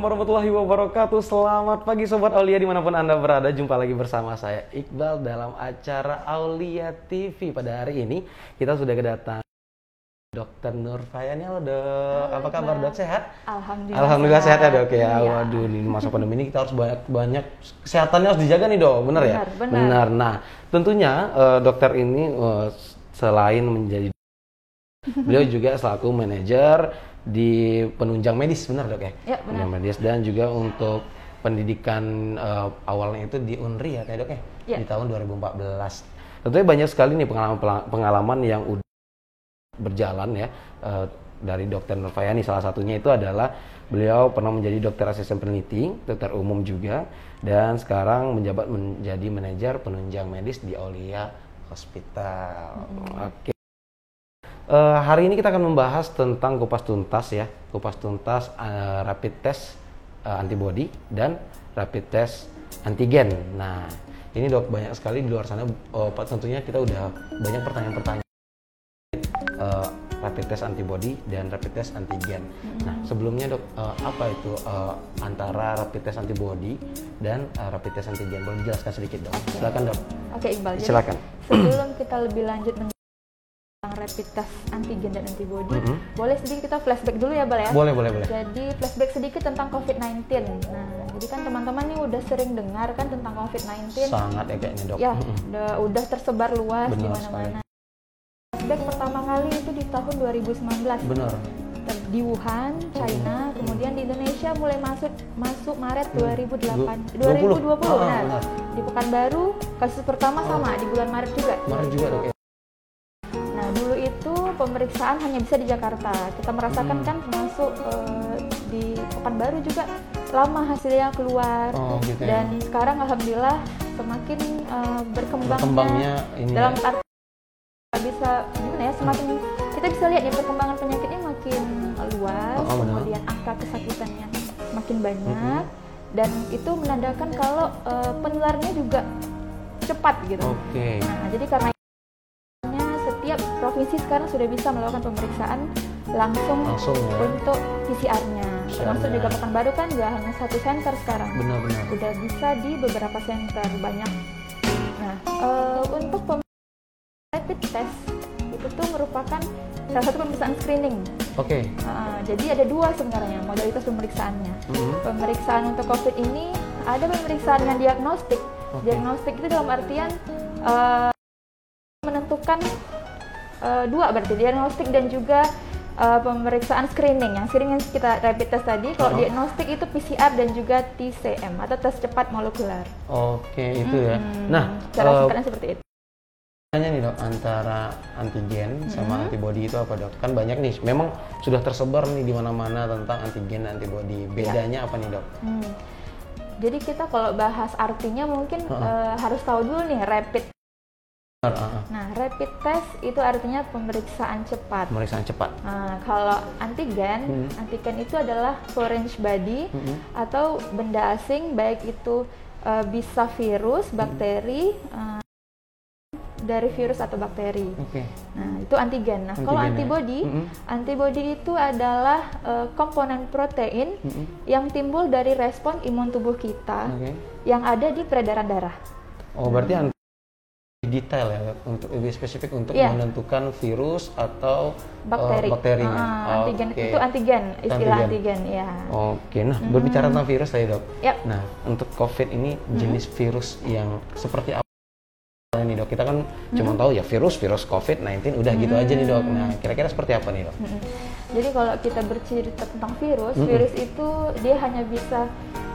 Assalamualaikum warahmatullahi wabarakatuh Selamat pagi Sobat Aulia di mana pun Anda berada Jumpa lagi bersama saya Iqbal dalam acara Aulia TV Pada hari ini kita sudah kedatangan Dokter Nur Fayani Halo dok, apa kabar dok? Sehat? Alhamdulillah. Alhamdulillah sehat, ya dok ya Iya. Waduh ini masa pandemi ini kita harus banyak-banyak Kesehatannya harus dijaga nih dok, bener, ya? Benar, benar. Nah tentunya eh, dokter ini eh, selain menjadi Beliau juga selaku manajer di penunjang medis, benar dok ya? Ya, benar. Penunjang medis dan juga untuk pendidikan eh, awalnya itu di UNRI ya, Teh, dok ya? Ya. Di tahun 2014. Tentunya banyak sekali nih pengalaman-pengalaman yang udah berjalan ya eh, dari Dokter Nurfayani. Salah satunya itu adalah beliau pernah menjadi dokter asisten peneliti, dokter umum juga, dan sekarang menjabat menjadi manajer penunjang medis di Aulia Hospital. Oke. Eh, hari ini kita akan membahas tentang kupas tuntas ya, kupas tuntas eh, rapid test eh, antibody dan rapid test antigen. Nah, ini dok banyak sekali di luar sana. Pak, tentunya kita udah banyak pertanyaan-pertanyaan eh, rapid test antibody dan rapid test antigen. Nah, sebelumnya dok, eh, apa itu eh, antara rapid test antibody dan eh, rapid test antigen? Boleh dijelaskan sedikit dok? Silakan dok. Oke Iqbal. Jadi Silakan. sebelum kita lebih lanjut test antigen dan antibody, Mhm. boleh sedikit kita flashback dulu ya Bal ya. Boleh, boleh, boleh. Jadi flashback sedikit tentang COVID-19. Nah, jadi kan teman-teman nih udah sering dengar kan tentang COVID-19. Sangat ya kayaknya dok. Ya, udah, udah tersebar luas di mana-mana. Flashback pertama kali itu di tahun 2019 Benar. Di Wuhan, China, kemudian di Indonesia mulai masuk masuk Maret 2008 Du- 2020 20. Ah, benar. benar. Di Pekanbaru kasus pertama sama di bulan Maret juga. Kemarin juga dok ya. Pemeriksaan hanya bisa di Jakarta. Kita merasakan Hmm. kan termasuk eh, di Pekanbaru juga lama hasilnya keluar. Oh, gitu ya. Dan sekarang alhamdulillah semakin eh, berkembangnya, Berkembangnya ini dalam ya. arti bisa gimana ya semakin kita bisa lihat ya perkembangan penyakitnya makin luas, Oh, benar. kemudian angka kesakitannya makin banyak dan itu menandakan kalau eh, penularannya juga cepat gitu. Oke. Nah, jadi karena provinsi sekarang sudah bisa melakukan pemeriksaan langsung, Langsung ya. untuk PCR-nya. Termasuk PCR-nya. juga Pekanbaru kan nggak hanya satu center sekarang, Benar-benar. udah bisa di beberapa center banyak. Nah, eh, untuk pem- rapid test itu tuh merupakan salah satu pemeriksaan screening. Oke. Ah, jadi ada dua sebenarnya modalitas pemeriksaannya. Mhm. Pemeriksaan untuk COVID ini ada pemeriksaan yang diagnostik. Oke. Diagnostik itu dalam artian eh, menentukan eh, dua berarti diagnostik dan juga eh, pemeriksaan screening. Yang screening yang kita rapid test tadi, kalau Oh. diagnostik itu PCR dan juga TCM atau tes cepat molekuler. Oke, itu ya. Hmm, Nah, cara singkatnya seperti itu. Tanya nih dok, antara antigen sama Hmm. antibody itu apa dok? Kan banyak nih, memang sudah tersebar nih di mana-mana tentang antigen dan antibody. Ya. Bedanya apa nih dok? Hmm. Jadi kita kalau bahas artinya mungkin Heeh. eh, harus tahu dulu nih rapid. Ah, ah. Nah, rapid test itu artinya pemeriksaan cepat. Pemeriksaan cepat. Nah, kalau antigen, Hmm. antigen itu adalah foreign body Mhm. atau benda asing, baik itu eh, bisa virus, bakteri, eh, dari virus atau bakteri. Oke. Nah, itu antigen. Nah, kalau ya. antibody, Mhm. antibody itu adalah eh, komponen protein Mhm. yang timbul dari respon imun tubuh kita Oke. yang ada di peredaran darah. Oh, berarti an- detail ya untuk lebih spesifik untuk Iya. menentukan virus atau eh, Bakteri. bakterinya. Ah, antigen itu antigen, istilah Antigen. antigen, ya. Oke, nah berbicara tentang virus tadi dok. Yap. Nah, untuk COVID ini jenis virus yang seperti apa nih dok? Kita kan cuma tahu ya virus, virus COVID-19 udah gitu aja nih dok. Nah, kira-kira seperti apa nih dok? Mm-mm. Jadi kalau kita bercerita tentang virus, Mm-mm. virus itu dia hanya bisa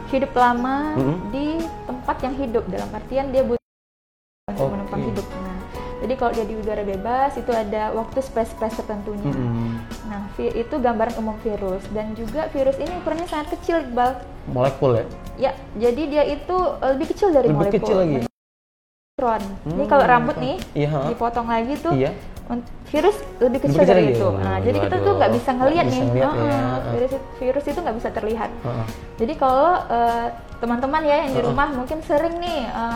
hidup lama Mm-mm. di tempat yang hidup dalam artian dia butuh untuk Oke. menumpang hidup. Nah, jadi kalau dia di udara bebas itu ada waktu space-space tertentunya. Mm-mm. Nah, vi- itu gambaran umum virus dan juga virus ini ukurannya sangat kecil, Iqbal. Molekul ya? Ya, jadi dia itu eh, lebih kecil dari Lebih molekul. kecil lagi? Mikron. Ini Hmm, kalau rambut nih Iya, dipotong lagi tuh Iya. virus lebih kecil kecil dari lagi? itu. Oh, Nah, jadi kita tuh nggak bisa ngelihat nih. bisa ngelihat Heeh, ya. virus virus itu nggak bisa terlihat. Heeh. Jadi kalau eh, teman-teman ya yang di Heeh. rumah mungkin sering nih eh,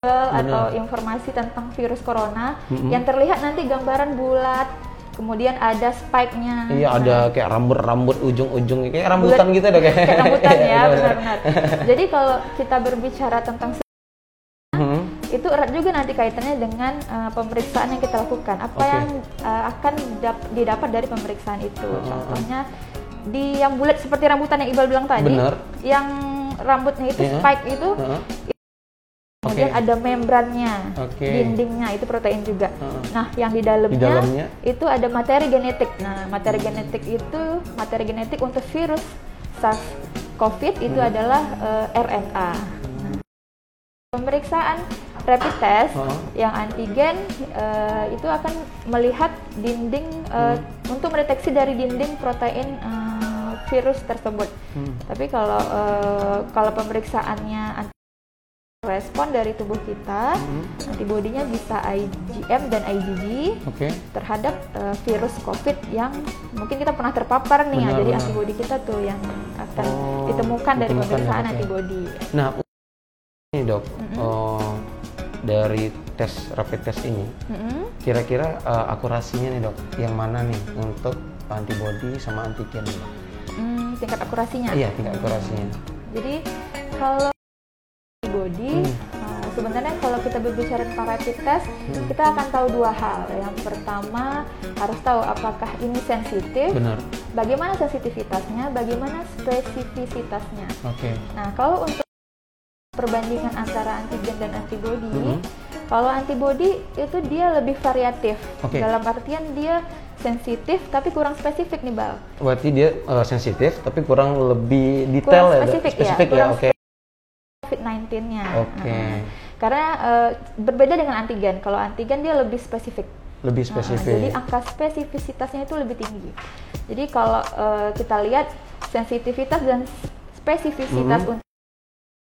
Google atau informasi tentang virus corona Mm-mm. yang terlihat nanti gambaran bulat kemudian ada spike-nya. Iya, Nah, ada kayak rambut-rambut ujung-ujung kayak rambutan gitu dok kayak. kayak rambutan ya, Iya, benar-benar. Jadi kalau kita berbicara tentang Hmm, itu erat juga nanti kaitannya dengan uh, pemeriksaan yang kita lakukan. Apa Oke. yang uh, akan didap- didapat dari pemeriksaan itu. Uh, uh, uh. Contohnya di yang bulat seperti rambutan yang Iqbal bilang tadi, Benar. yang rambutnya itu Iya. spike itu, Heeh. Kemudian Oke. ada membrannya, Oke. dindingnya itu protein juga. Heeh. Nah, yang di dalamnya, Di dalamnya? itu ada materi genetik. Nah, materi genetik itu materi genetik untuk virus SARS-CoV itu Hmm. adalah uh, RNA. Nah, pemeriksaan rapid test Heeh. yang antigen uh, itu akan melihat dinding uh, Hmm. untuk mendeteksi dari dinding protein uh, virus tersebut. Hmm. Tapi kalau uh, kalau pemeriksaannya anti- respon dari tubuh kita, Hmm. antibodinya bisa IgM dan IgG Oke. terhadap uh, virus COVID yang mungkin kita pernah terpapar nih ya. Benar, Jadi benar. antibodi kita tuh yang akan Oh, ditemukan dari ya, pemeriksaan oke. antibodi. Nah, ini dok, Mm-mm. oh, dari tes rapid test ini, Mm-mm. kira-kira eh, akurasinya nih dok, yang mana nih untuk antibody sama antigen? Hmm, tingkat akurasinya. Iya, tingkat akurasinya. Jadi kalau antibody Hmm. uh, sebenarnya kalau kita berbicara tentang rapid test, Hmm. kita akan tahu dua hal. Yang pertama harus tahu apakah ini sensitif, Benar. bagaimana sensitivitasnya, bagaimana spesifisitasnya. Oke. Nah, kalau untuk perbandingan antara antigen dan antibody, Mhm. kalau antibody itu dia lebih variatif. Oke. Dalam artian dia sensitif tapi kurang spesifik nih, Bal. Berarti dia eh, sensitif, tapi kurang lebih detail Kurang ya, Dok? spesifik ya, Spesifik ya, kurang oke. COVID-19-nya. Oke. Nah, karena eh, berbeda dengan antigen. Kalau antigen dia lebih spesifik. Lebih spesifik. jadi angka spesifisitasnya itu lebih tinggi. Jadi kalau eh, kita lihat sensitivitas dan spesifisitas Mhm. untuk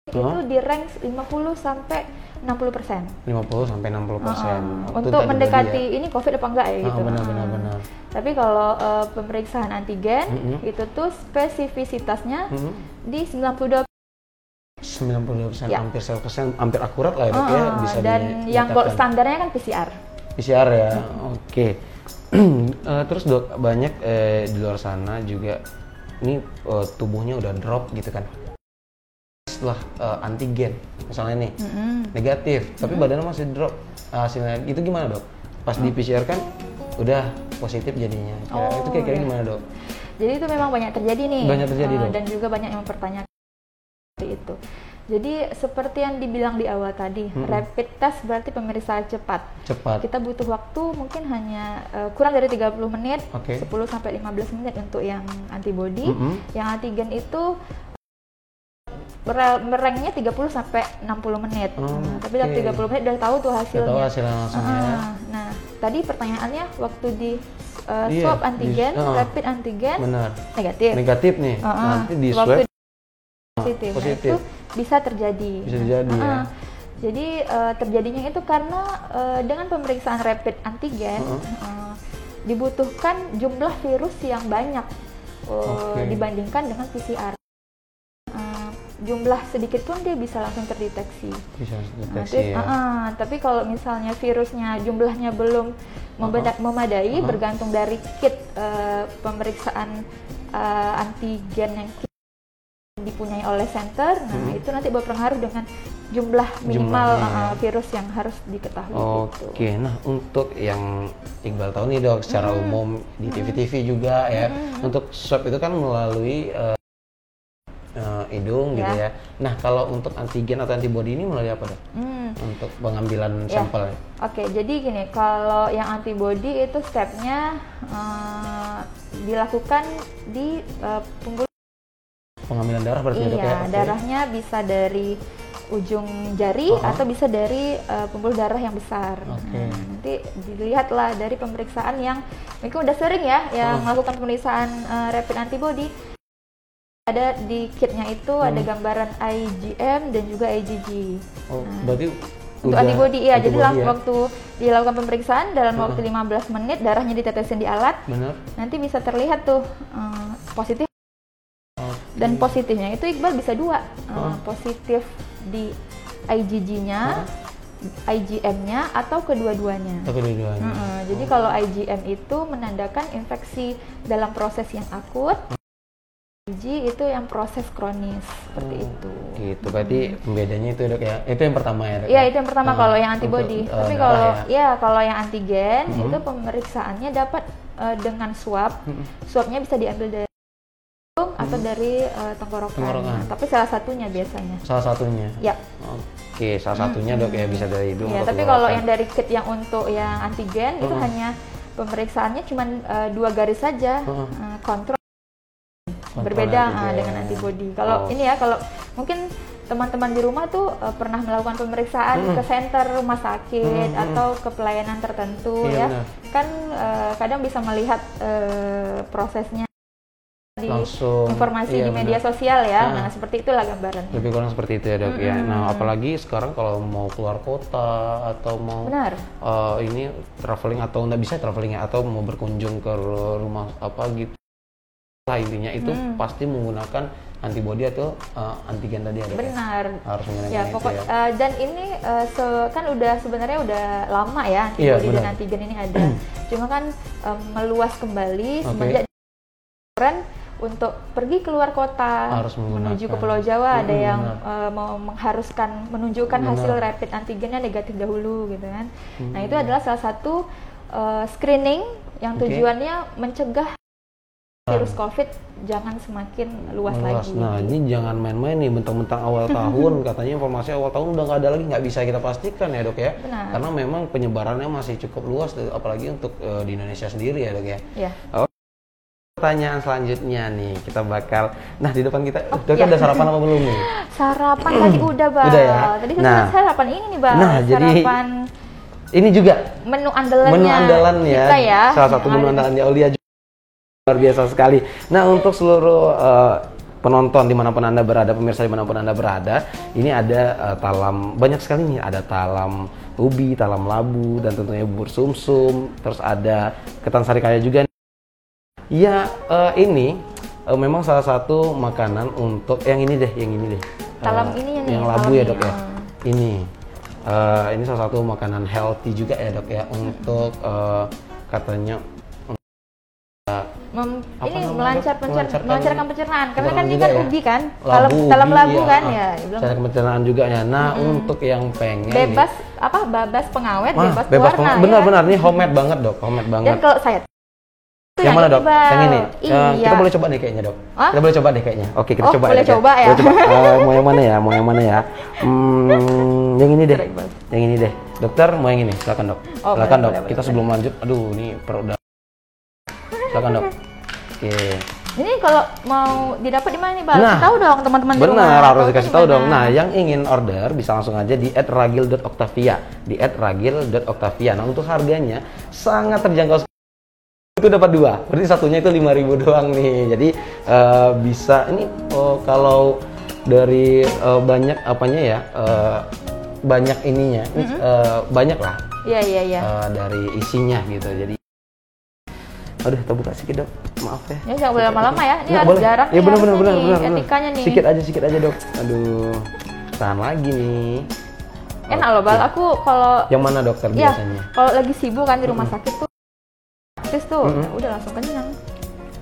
itu di range 50 sampai 60 persen. 50 sampai 60 persen. Untuk mendekati ini COVID apa enggak ya gitu. Ah, benar, benar, benar. Tapi kalau eh, pemeriksaan antigen Mhm. itu tuh spesifisitasnya Mhm. di 92 90 persen, Ya. hampir 100 persen, hampir akurat lah ya, Dok, ya, Ah, bisa dan di- yang gold standarnya kan PCR. PCR ya, oke. Eh, terus dok banyak eh, di luar sana juga ini eh, tubuhnya udah drop gitu kan. Setelah eh, antigen misalnya nih Mm-mm. negatif, tapi badannya masih drop hasilnya itu gimana dok? Pas di PCR kan udah positif jadinya. Kira- Oh, itu kira-kira iya. gimana dok? Jadi itu memang banyak terjadi nih. Banyak terjadi, Eh, Dok. Dan juga banyak yang mempertanyakan seperti itu. Jadi seperti yang dibilang di awal tadi, Mm-mm. rapid test berarti pemeriksaan cepat. Cepat. Kita butuh waktu mungkin hanya eh, kurang dari 30 menit, Oke. 10 sampai 15 menit untuk yang antibody. Mm-mm. Yang antigen itu merengnya 30 sampai 60 menit. Oh, Nah, tapi dalam oke. 30 menit udah tahu tuh Udah hasilnya. tahu hasilnya langsung ya. Ah, Nah, tadi pertanyaannya waktu di uh, swab di- antigen, ah. rapid antigen Benar. negatif. Negatif nih. Ah, ah. Nanti di swab positif. Nah, itu bisa terjadi. Bisa terjadi, Ah, ya. ah. Jadi uh, terjadinya itu karena uh, dengan pemeriksaan rapid antigen Ah, uh, dibutuhkan jumlah virus yang banyak uh, Oke. dibandingkan dengan PCR. Uh, jumlah sedikit pun dia bisa langsung terdeteksi. bisa Nah, deteksi terus, ya. ah, ah, tapi kalau misalnya virusnya jumlahnya belum membeda- memadai, Uh-uh. bergantung dari kit eh, pemeriksaan eh, antigen yang ki- dipunyai oleh center, nah Hmm. itu nanti berpengaruh dengan jumlah minimal Jumlahnya, eh, ya. virus yang harus diketahui. Oke, gitu. nah untuk yang Iqbal tahu nih dok, secara umum di TV-TV juga ya, untuk swab itu kan melalui eh, eh, hidung gitu Ya. ya. Nah kalau untuk antigen atau antibody ini melalui apa dok? Hmm. Untuk pengambilan Ya. sampel? Oke, jadi gini, kalau yang antibody itu stepnya eh, dilakukan di eh, pembuluh Pengambilan darah berarti ya, dok ya? Iya, Oke. darahnya bisa dari ujung jari Oh. atau bisa dari uh, pembuluh darah yang besar. Oke. Nah, nanti dilihatlah dari pemeriksaan yang mungkin udah sering ya yang melakukan pemeriksaan uh, rapid antibody. Ada di kitnya itu ada Hmm. gambaran IgM dan juga IgG. Oh, Nah, berarti Untuk udah antibody iya, jadi lah ya? waktu dilakukan pemeriksaan dalam Oh. waktu 15 menit darahnya ditetesin di alat, Benar. nanti bisa terlihat tuh uh, positif Dan positifnya itu Iqbal bisa dua Oh. Uh, positif di IgG-nya IgM-nya atau kedua-duanya. Tapi dua-duanya. Mm-mm. Jadi kalau IgM itu menandakan infeksi dalam proses yang akut, IgG itu yang proses kronis seperti Hmm. itu. Gitu, berarti pembedanya itu dok ya. Itu yang pertama ya dok. Iya ya? itu yang pertama Ah, kalau yang antibody. untuk, eh, Tapi darah kalau ya. ya kalau yang antigen Mhm. itu pemeriksaannya dapat eh, dengan swab. Mm-mm. Swabnya bisa diambil dari atau dari eh, tenggorokan. Tenggorokan. Nah, tapi salah satunya biasanya. Salah satunya. Ya. Oke, salah satunya dok ya bisa dari hidung. Ya, tapi kalau yang dari kit yang untuk yang antigen itu Mhm. hanya pemeriksaannya cuma eh, dua garis saja. Mhm. Eh, kontrol Kontrol berbeda antigen. dengan antibody. Kalau Oh. ini ya kalau mungkin teman-teman di rumah tuh eh, pernah melakukan pemeriksaan Mm-mm. ke center rumah sakit Mm-mm. atau ke pelayanan tertentu Iya, ya. benar. Kan eh, kadang bisa melihat eh, prosesnya di Langsung, informasi iya, di media benar. sosial ya. Ah. Nah, seperti itulah gambarannya. Lebih kurang seperti itu ya dok ya. Mm-mm. Nah apalagi sekarang kalau mau keluar kota atau mau Benar. eh, ini traveling atau nggak bisa traveling ya atau mau berkunjung ke ru- rumah apa gitu lah intinya itu Hmm. pasti menggunakan antibody atau eh, antigen tadi ya dok ya? Benar. harus menggunakan Ya, itu pokok ya. eh, dan ini eh, se- kan udah sebenarnya udah lama ya Iya, antibody dan benar. antigen ini ada. Cuma kan em, meluas kembali Oke. semenjak untuk pergi keluar kota Harus menuju ke Pulau Jawa ada Mm-mm, yang eh, mau mengharuskan menunjukkan Benar. hasil rapid antigennya negatif dahulu gitu kan. Nah, Hmm. itu adalah salah satu eh, screening yang tujuannya mencegah virus COVID jangan semakin luas, Meluas. lagi. Nah ini jangan main-main nih mentang-mentang awal tahun katanya informasi awal tahun udah nggak ada lagi nggak bisa kita pastikan ya dok ya. Benar. Karena memang penyebarannya masih cukup luas apalagi untuk eh, di Indonesia sendiri ya dok ya. Ya. Pertanyaan selanjutnya nih kita bakal nah di depan kita Oh, dok iya. udah sarapan apa belum nih? Sarapan tadi udah, Bang. Udah ya? Tadi Nah. nah. sarapan ini nih, Bang. Nah, jadi sarapan Ini juga menu andalannya. menu andalan ya, Kita ya. salah satu menu ada di- andalan Aulia juga luar biasa sekali. Nah untuk seluruh eh, penonton di mana pun anda berada, pemirsa di mana pun anda berada, ini ada eh, talam banyak sekali nih, ada talam ubi, talam labu, dan tentunya bubur sumsum, terus ada ketan sari kaya juga. Ya eh, ini eh, memang salah satu makanan untuk yang ini deh, yang ini deh. Talam Eh, ini ya nih, yang labu talam ya ini, dok ya. ah. Ini eh, ini salah satu makanan healthy juga ya dok ya untuk eh, katanya Mem- Apa ini namanya, melancar pencer- Melancarkan- melancarkan pencernaan karena kan ini juga kan ya? ubi kan dalam labu, dalam ubi, labu ya. kan ya Cara pencernaan juga ya. Nah, untuk yang pengen nih- bebas apa babas pengawet bebas, bebas warna peng- ya. benar-benar nih homemade banget dok, homemade dan banget. kalau saya itu yang mana dok? Bang. Yang ini. iya Eh, kita boleh coba deh kayaknya dok. Hah? Kita boleh coba deh kayaknya. Oke kita Oh, coba. boleh Kak. coba ya. Boleh coba. Eh, mau yang mana ya? Mau yang mana ya? Hmm, yang ini deh. Iqbal. Yang ini deh. Dokter mau yang ini. Silakan dok. Oh, Silakan boleh, dok. boleh, kita boleh. sebelum lanjut, aduh ini perut udah. Silakan dok. Oke. ini kalau mau didapat di mana nih bang Nah, tahu dong teman-teman di rumah Benar, harus dikasih di tahu dong. Nah, yang ingin order bisa langsung aja di @ragil.octavia, di @ragil.octavia. Nah, untuk harganya sangat terjangkau itu dapat dua, berarti satunya itu 5000 doang nih. Jadi eh, bisa ini oh, kalau dari eh, banyak apanya ya, eh, banyak ininya, ini, eh, banyak lah iya iya iya dari isinya gitu. Jadi Aduh, kita buka sedikit dok, maaf ya. ini jangan boleh lama-lama ya ini boleh. jarak Ya benar benar benar benar. etikanya nih Sedikit aja sedikit aja dok. Aduh, tahan lagi nih. enak loh bal aku kalau Yang mana dokter Iya, biasanya? kalau lagi sibuk kan di rumah sakit tuh, aktif tuh, Mm-mm. ya udah langsung kenyang.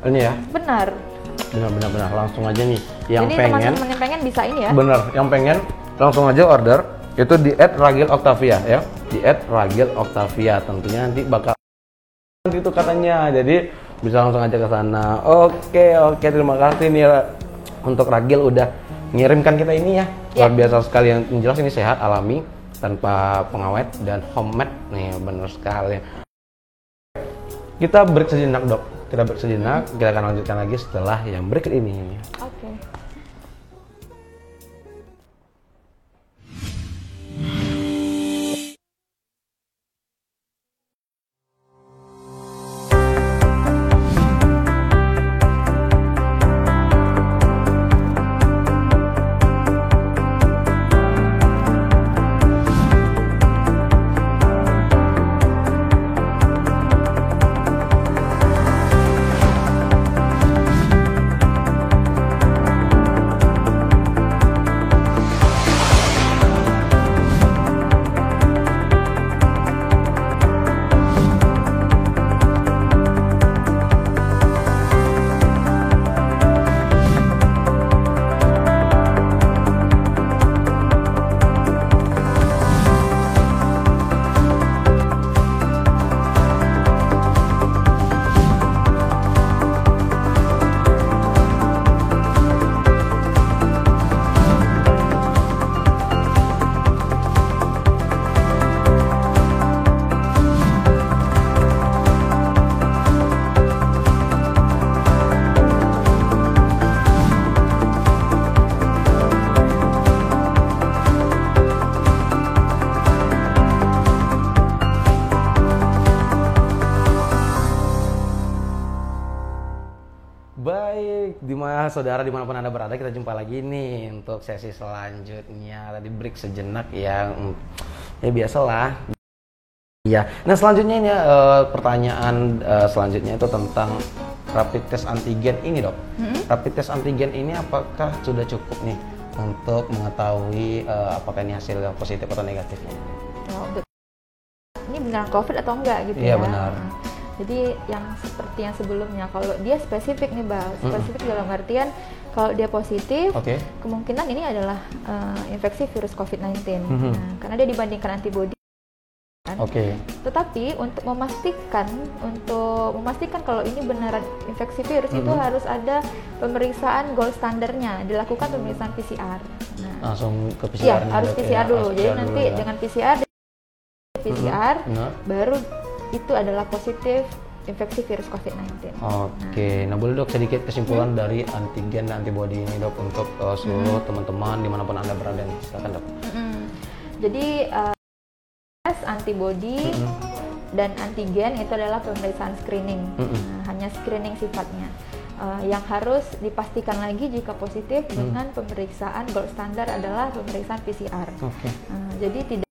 Ini ya, Benar. benar benar benar. Langsung aja nih. Yang Jadi pengen, teman-teman yang pengen bisa ini ya. bener. Yang pengen langsung aja order itu di @ragil Octavia ya, di @ragil Octavia. Tentunya nanti bakal nanti itu katanya. Jadi bisa langsung aja ke sana. Oke oke terima kasih nih untuk Ragil udah ngirimkan kita ini ya. Ya. Luar biasa sekali yang yang jelas ini sehat alami tanpa pengawet dan homemade nih bener sekali. Kita break sejenak dok. Kita break sejenak. Kita akan lanjutkan lagi setelah yang berikut ini. Oke. Ya, saudara di mana pun anda berada, kita jumpa lagi nih untuk sesi selanjutnya. Tadi break sejenak ya, ya biasalah. Iya. Nah selanjutnya ini uh, pertanyaan uh, selanjutnya itu tentang rapid test antigen ini dok. Hmm? Rapid test antigen ini apakah sudah cukup nih untuk mengetahui uh, apakah ini hasil positif atau negatifnya? Oh, ini benar COVID atau enggak gitu Iya, ya? benar. Jadi yang seperti yang sebelumnya, kalau dia spesifik nih bang, spesifik dalam artian kalau dia positif, Oke. kemungkinan ini adalah eh, infeksi virus COVID-19. Mhm. Nah, karena dia dibandingkan antibodi. kan. Oke. Tetapi untuk memastikan untuk memastikan kalau ini beneran infeksi virus itu Mhm. harus ada pemeriksaan gold standarnya, dilakukan pemeriksaan PCR. Nah, Langsung ke PCR. Iya, harus dok, ya. PCR dulu. Harus Jadi PCR nanti dulu ya. dengan PCR PCR Benar. baru itu adalah positif infeksi virus COVID-19. Oke, nah boleh dok sedikit kesimpulan dari antigen dan antibody ini dok untuk uh, seluruh teman-teman di mana pun anda berada nih, silakan dok. Mm-mm. Jadi eh, tes antibody Mm-mm. dan antigen itu adalah pemeriksaan screening. Mm-mm. Nah, hanya screening sifatnya. Eh, yang harus dipastikan lagi jika positif Mm. dengan pemeriksaan gold standar adalah pemeriksaan PCR. Oke. Nah, jadi tidak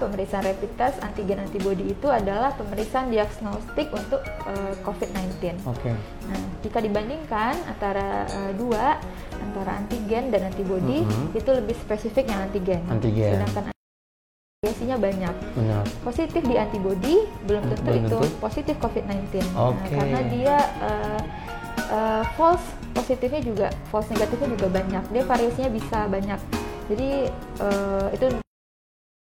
pemeriksaan rapid test antigen antibody itu adalah pemeriksaan diagnostik untuk eh, COVID-19. Oke. Nah, jika dibandingkan antara eh, dua, antara antigen dan antibody, Mhm. itu lebih spesifik yang antigen. Antigen. Sedangkan variasinya banyak. Benar. Positif di antibody belum tentu Belum itu tentu. positif COVID-19. Oke. Nah, karena dia eh, eh, false positifnya juga, false negatifnya juga banyak. Dia variasinya bisa banyak. Jadi eh, itu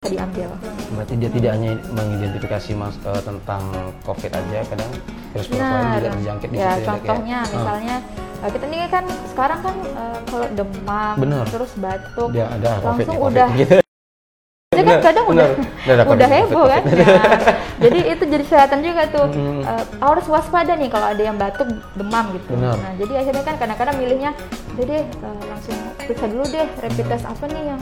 diambil. Berarti dia tidak hanya mengidentifikasi mas uh, tentang COVID aja, kadang virus-virus lain juga terjangkit di ya, situ. Dok, contohnya Ah, misalnya eh, kita ini kan sekarang kan eh, kalau demam, Bener. terus batuk, dia ada COVID langsung COVID udah gitu. Jadi kan Bener, kadang bener. udah Udah ada udah heboh kan. Nah, jadi itu jadi kesehatan juga tuh. Mm. Eh, harus waspada nih kalau ada yang batuk, demam gitu. Benar. Nah, jadi akhirnya kan kadang-kadang milihnya, deh eh, langsung periksa dulu deh rapid test apa nih yang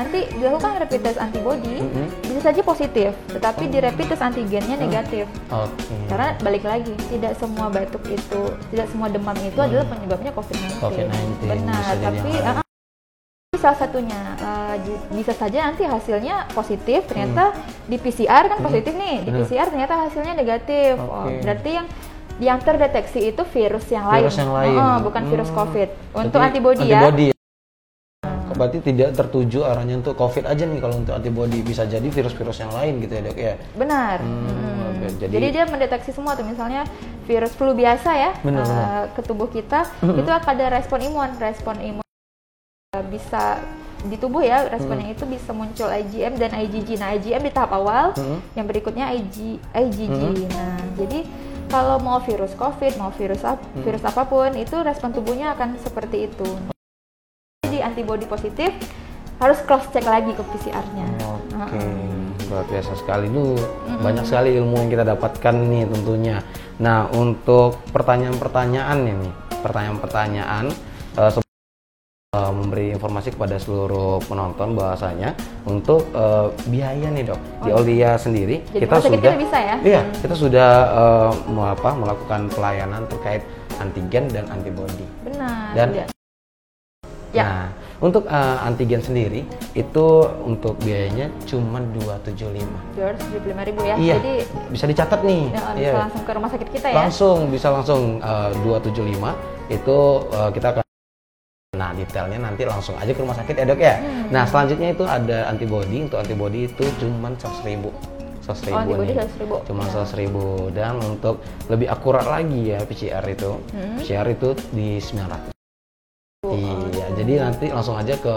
nanti dilakukan rapid test antibody Mm-mm. bisa saja positif, tetapi di rapid test antigennya negatif. Oke. Karena balik lagi, tidak semua batuk itu, tidak semua demam itu adalah penyebabnya COVID-19. COVID-19, Benar, bisa tapi lain. ah, salah satunya j- bisa saja nanti hasilnya positif, ternyata di PCR kan positif nih, di Hmm. Benar. PCR ternyata hasilnya negatif. Oh, Oke. berarti yang yang terdeteksi itu virus yang lain, Virus yang lain. Oh, bukan virus Hmm. COVID. Untuk Berarti antibody, ya, antibody ya. Berarti tidak tertuju arahnya untuk COVID aja nih kalau untuk antibody bisa jadi virus-virus yang lain gitu ya dok ya. Benar. Hmm, Mm. oke. Jadi, Jadi- dia mendeteksi semua tuh misalnya virus flu biasa ya Benar, eh, benar. ke tubuh kita Mm-mm. itu akan ada respon imun. Respon imun eh, bisa di tubuh ya responnya itu bisa muncul IgM dan IgG. Nah IgM di tahap awal, Mm-mm. yang berikutnya IG, IgG. Mm-mm. Nah jadi kalau mau virus COVID, mau virus ap- virus apa pun itu respon tubuhnya akan seperti itu. Antibody positif harus cross check lagi ke PCR-nya. Oke, luar biasa sekali lu banyak sekali ilmu yang kita dapatkan nih tentunya. Nah untuk pertanyaan-pertanyaan ini, pertanyaan-pertanyaan eh, se- eh, memberi informasi kepada seluruh penonton bahwasanya untuk eh, biaya nih dok di Aulia sendiri Jadi kita sudah kita bisa ya? iya kita sudah eh, mau apa melakukan pelayanan terkait antigen dan antibody. Benar. Dan- iya. Ya. Nah, untuk eh, antigen sendiri itu untuk biayanya cuma 275. 275 ribu ya. Iya. Jadi bisa dicatat nih. ya, bisa Iya. langsung ke rumah sakit kita ya. Langsung bisa langsung eh, 275 itu eh, kita akan Nah, detailnya nanti langsung aja ke rumah sakit ya, Dok ya. Hmm. Nah, selanjutnya itu ada antibody. Untuk antibody itu cuma 100 ribu. 100 ribu Oh, antibody nih. 100 ribu. Cuma Ya. 100 ribu. Dan untuk lebih akurat lagi ya PCR itu. Hmm. PCR itu di 900. Oh, Iya, jadi nanti langsung aja ke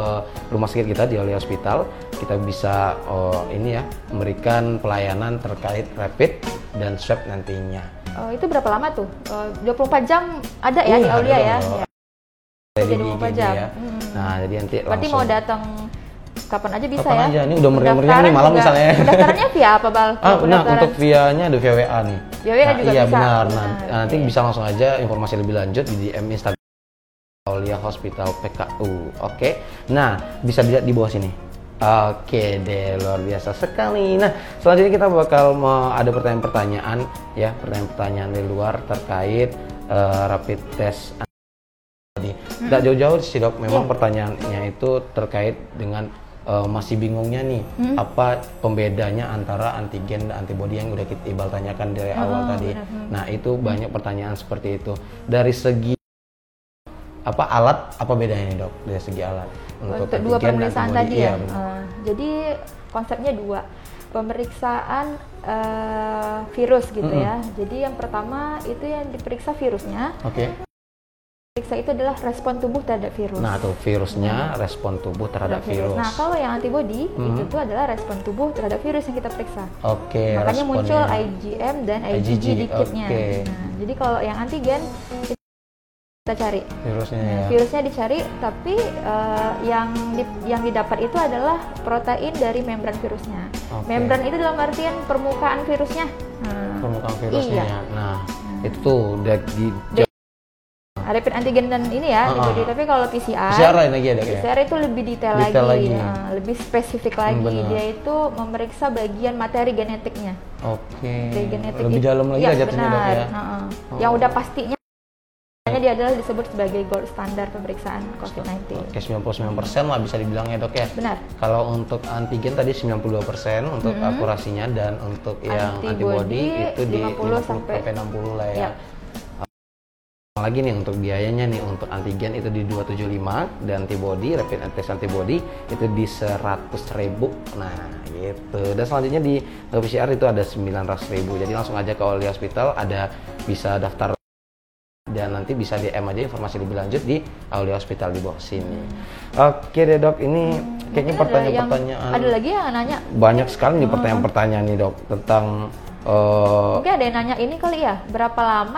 rumah sakit kita di Oli Hospital. Kita bisa oh, ini ya memberikan pelayanan terkait rapid dan swab nantinya. Oh, itu berapa lama tuh? Eh, 24 jam ada ya Uh, di Aulia ya? Ya. Jadi Jadi 24 gini jam. ya. Hmm. Nah, jadi nanti Berarti langsung. mau datang kapan aja bisa Kapan ya? aja, ini udah meriah-meriah nih Pendaftaran malam juga- misalnya. Pendaftarannya via apa, Bal? Ah, nah untuk via-nya ada via WA nih. Via WA Nah, juga iya bisa. benar. Nah, Nah, nanti oke. bisa langsung aja informasi lebih lanjut di DM Instagram Aulia Hospital PKU. Oke. Nah, bisa dilihat di bawah sini. Oke deh, luar biasa sekali. Nah, selanjutnya kita bakal mau ada pertanyaan-pertanyaan ya, pertanyaan-pertanyaan di luar terkait eh, rapid test antibody. Nggak jauh-jauh sih dok, memang Iya. pertanyaannya itu terkait dengan eh, masih bingungnya nih Hmm. apa pembedanya antara antigen dan antibody yang udah kita Iqbal tanyakan dari awal Oh, tadi. benar. Hmm. Nah itu banyak pertanyaan seperti itu. Dari segi apa alat apa bedanya nih dok dari segi alat untuk dua antigen dan pemeriksaan tadi Iya, ya. Eh, jadi konsepnya dua pemeriksaan eh, virus gitu Mm-mm. ya. Jadi yang pertama itu yang diperiksa virusnya. Oke. Periksa itu adalah respon tubuh terhadap virus. Nah tuh virusnya respon tubuh terhadap virus. Nah kalau yang antibody Mhm. itu tuh adalah respon tubuh terhadap virus yang kita periksa. Oke. Makanya muncul responnya. IgM dan IgG, IgG, di kitnya. oke. Nah, jadi kalau yang antigen itu kita cari. virusnya Nah, ya. virusnya dicari, tapi eh, yang di- yang didapat itu adalah protein dari membran virusnya. Oke. Membran itu dalam artian permukaan virusnya. Nah, permukaan virusnya. Iya. ya. Nah itu tuh udah di Di- rapid antigen dan ini ya, Ah, antibody. ah. Tapi kalau PCR, PCR lagi ada ya. PCR itu lebih detail, Detail lagi, lagi. eh, lebih spesifik Hmm, lagi. benar. Dia itu memeriksa bagian materi genetiknya. Oke. Dari genetik Lebih dalam lagi Iya, jatuhnya dok benar. ya. Heeh. Oh. Yang udah pastinya makanya dia adalah disebut sebagai gold standar pemeriksaan COVID-19. Oke 99% lah bisa dibilang ya dok ya. Benar. Kalau untuk antigen tadi 92% untuk Mhm. akurasinya dan untuk yang Antibody itu di 50 sampai sampai- 60 lah ya. Ya. lagi nih untuk biayanya nih untuk antigen itu di 275 dan antibody rapid test antibody itu di 100.000 ribu nah gitu dan selanjutnya di PCR itu ada 900.000 ribu jadi langsung aja ke Oli Hospital ada bisa daftar dan nanti bisa DM aja informasi lebih lanjut di Aulia Hospital di bawah sini. Oke deh dok, ini kayaknya Mungkin ada pertanyaan-pertanyaan Ada lagi yang nanya. banyak sekali nih pertanyaan-pertanyaan nih dok tentang eh, Mungkin ada yang nanya ini kali ya, berapa lama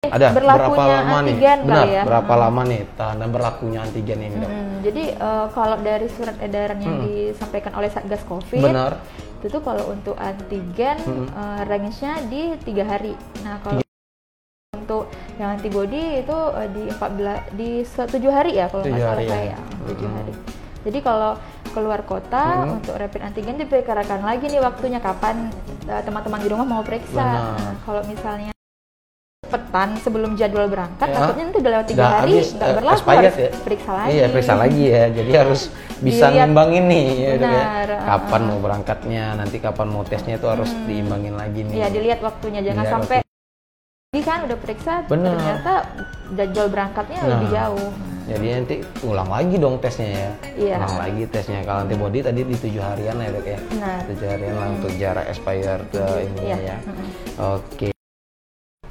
ada berlakunya berapa lama nih? antigen Benar, kali ya? berapa lama nih tahanan berlakunya antigen ini dok? Hmm, jadi eh, kalau dari surat edaran yang disampaikan oleh Satgas Covid, Benar. itu tuh kalau untuk antigen Mm-mm. eh, range-nya di tiga hari. Nah kalau yang antibody itu eh, di 14 di se- tujuh hari ya kalau nggak salah ya. saya tujuh Mm-mm. hari. Jadi kalau keluar kota Mm-mm. untuk rapid antigen diperkirakan lagi nih waktunya kapan eh, teman-teman di rumah mau periksa. Nah, kalau misalnya petan sebelum jadwal berangkat, Ya. takutnya itu udah lewat tiga Udah hari nggak eh, berlaku harus ya? periksa lagi. Iya, periksa lagi ya. Jadi harus bisa Dilihat- nih ya, ya. Kapan mau berangkatnya, nanti kapan mau tesnya itu harus diimbangin lagi nih. Iya dilihat waktunya, jangan Dilihat sampai ini kan udah periksa, Benar. ternyata jadwal berangkatnya lebih Nah. jauh. Jadi nanti ulang lagi dong tesnya ya. Iya. Ulang lagi tesnya. Kalau antibody tadi di tujuh harian ya dok ya. Benar. Tujuh harian lah untuk jarak expired ke ini Iya. ya. Mm-mm. Oke.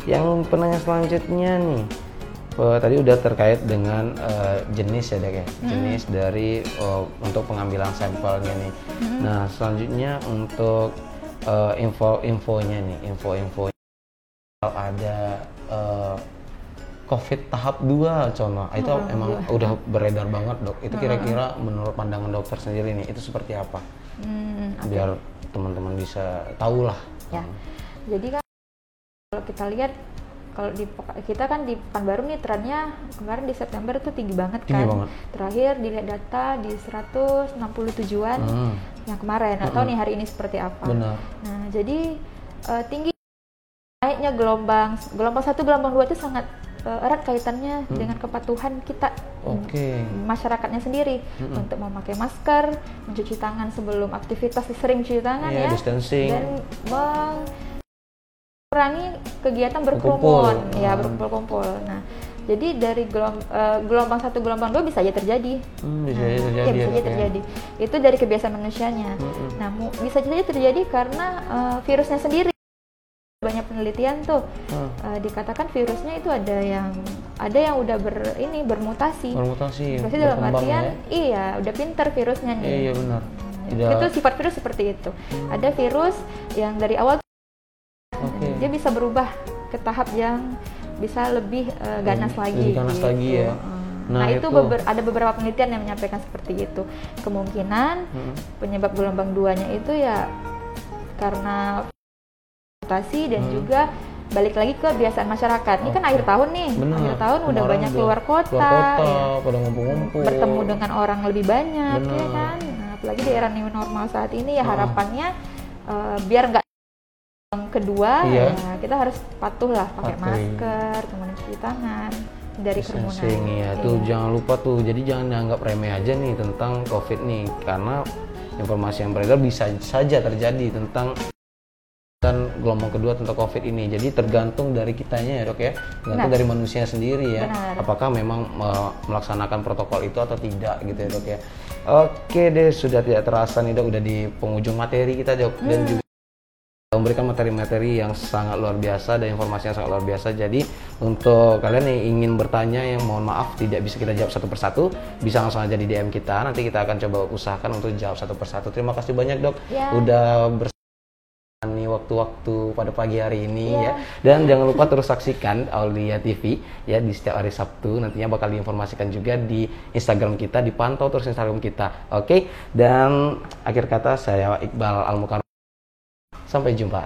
Yang penanya selanjutnya nih. eh, tadi udah terkait dengan eh, jenis ya dok ya. Jenis dari eh, untuk pengambilan sampelnya nih. Nah selanjutnya untuk eh, info-infonya nih, info-info kalau ada eh, COVID tahap 2 contoh itu Oh, emang iya. udah beredar banget dok. Itu kira-kira menurut pandangan dokter sendiri nih itu seperti apa? Hmm, oke. Biar teman-teman bisa tahu lah. Ya. Jadi kan kalau kita lihat kalau di kita kan di Pekanbaru nih trennya kemarin di September itu tinggi banget Tinggi kan. banget. Terakhir dilihat data di 167-an Hmm, yang kemarin atau nih hari ini seperti apa. benar. Nah, jadi eh, tinggi naiknya gelombang gelombang satu gelombang dua itu sangat eh, erat kaitannya Hmm. dengan kepatuhan kita Oke. masyarakatnya sendiri Mm-mm. untuk memakai masker, mencuci tangan sebelum aktivitas sering cuci tangan Iya, ya, distancing. dan mengurangi kegiatan Berkumpul. berkerumun, ya Hmm. berkumpul-kumpul. Nah, jadi dari gelom- eh, gelombang satu, gelombang dua bisa aja terjadi. Hmm, bisa Nah, aja terjadi. iya, bisa ya, aja ya. terjadi. Itu dari kebiasaan manusianya. Mm-mm. Nah, mu- bisa jadi terjadi karena eh, virusnya sendiri. Penelitian tuh Hmm, eh, dikatakan virusnya itu ada yang ada yang udah ber ini bermutasi. bermutasi. Berarti dalam artian ya. iya udah pinter virusnya nih. Iya, iya benar. Hmm, Tidak- Itu sifat virus seperti itu. Ada virus yang dari awal Oke. dia bisa berubah ke tahap yang bisa lebih eh, ganas Lebih- lagi. lebih ganas lagi ya. Hmm. Nah, Nah, itu, itu. beber- ada beberapa penelitian yang menyampaikan seperti itu. Kemungkinan Hmm. penyebab gelombang duanya itu ya karena mutasi dan Hmm. juga balik lagi ke kebiasaan masyarakat. Ini kan akhir tahun nih, Benar. akhir tahun udah Kemarin banyak keluar kota, keluar kota, ya. pada ngumpul-ngumpul. bertemu dengan orang lebih banyak, ya Benar. kan. Nah, apalagi di era new normal saat ini ya Ah. harapannya eh, biar nggak Yang kedua, Iya. ya, kita harus patuh lah pakai masker, kemudian cuci tangan dari kerumunan. ya tuh jangan lupa tuh jadi jangan dianggap remeh aja nih tentang covid nih karena informasi yang beredar bisa saja terjadi tentang dan gelombang kedua tentang covid ini jadi tergantung dari kitanya ya dok ya tergantung Benar. dari manusia sendiri ya Benar. apakah memang uh, melaksanakan protokol itu atau tidak gitu ya dok ya oke deh sudah tidak terasa nih dok udah di penghujung materi kita dok dan juga memberikan materi-materi yang sangat luar biasa dan informasi yang sangat luar biasa. Jadi untuk kalian yang ingin bertanya yang mohon maaf tidak bisa kita jawab satu persatu, bisa langsung aja di DM kita. Nanti kita akan coba usahakan untuk jawab satu persatu. Terima kasih banyak dok, Ya. udah bersama waktu-waktu pada pagi hari ini Ya. ya. Dan jangan lupa terus saksikan Aulia TV ya di setiap hari Sabtu. Nantinya bakal diinformasikan juga di Instagram kita, dipantau terus Instagram kita. Oke. Dan akhir kata saya Iqbal Almukarram. Sampai jumpa.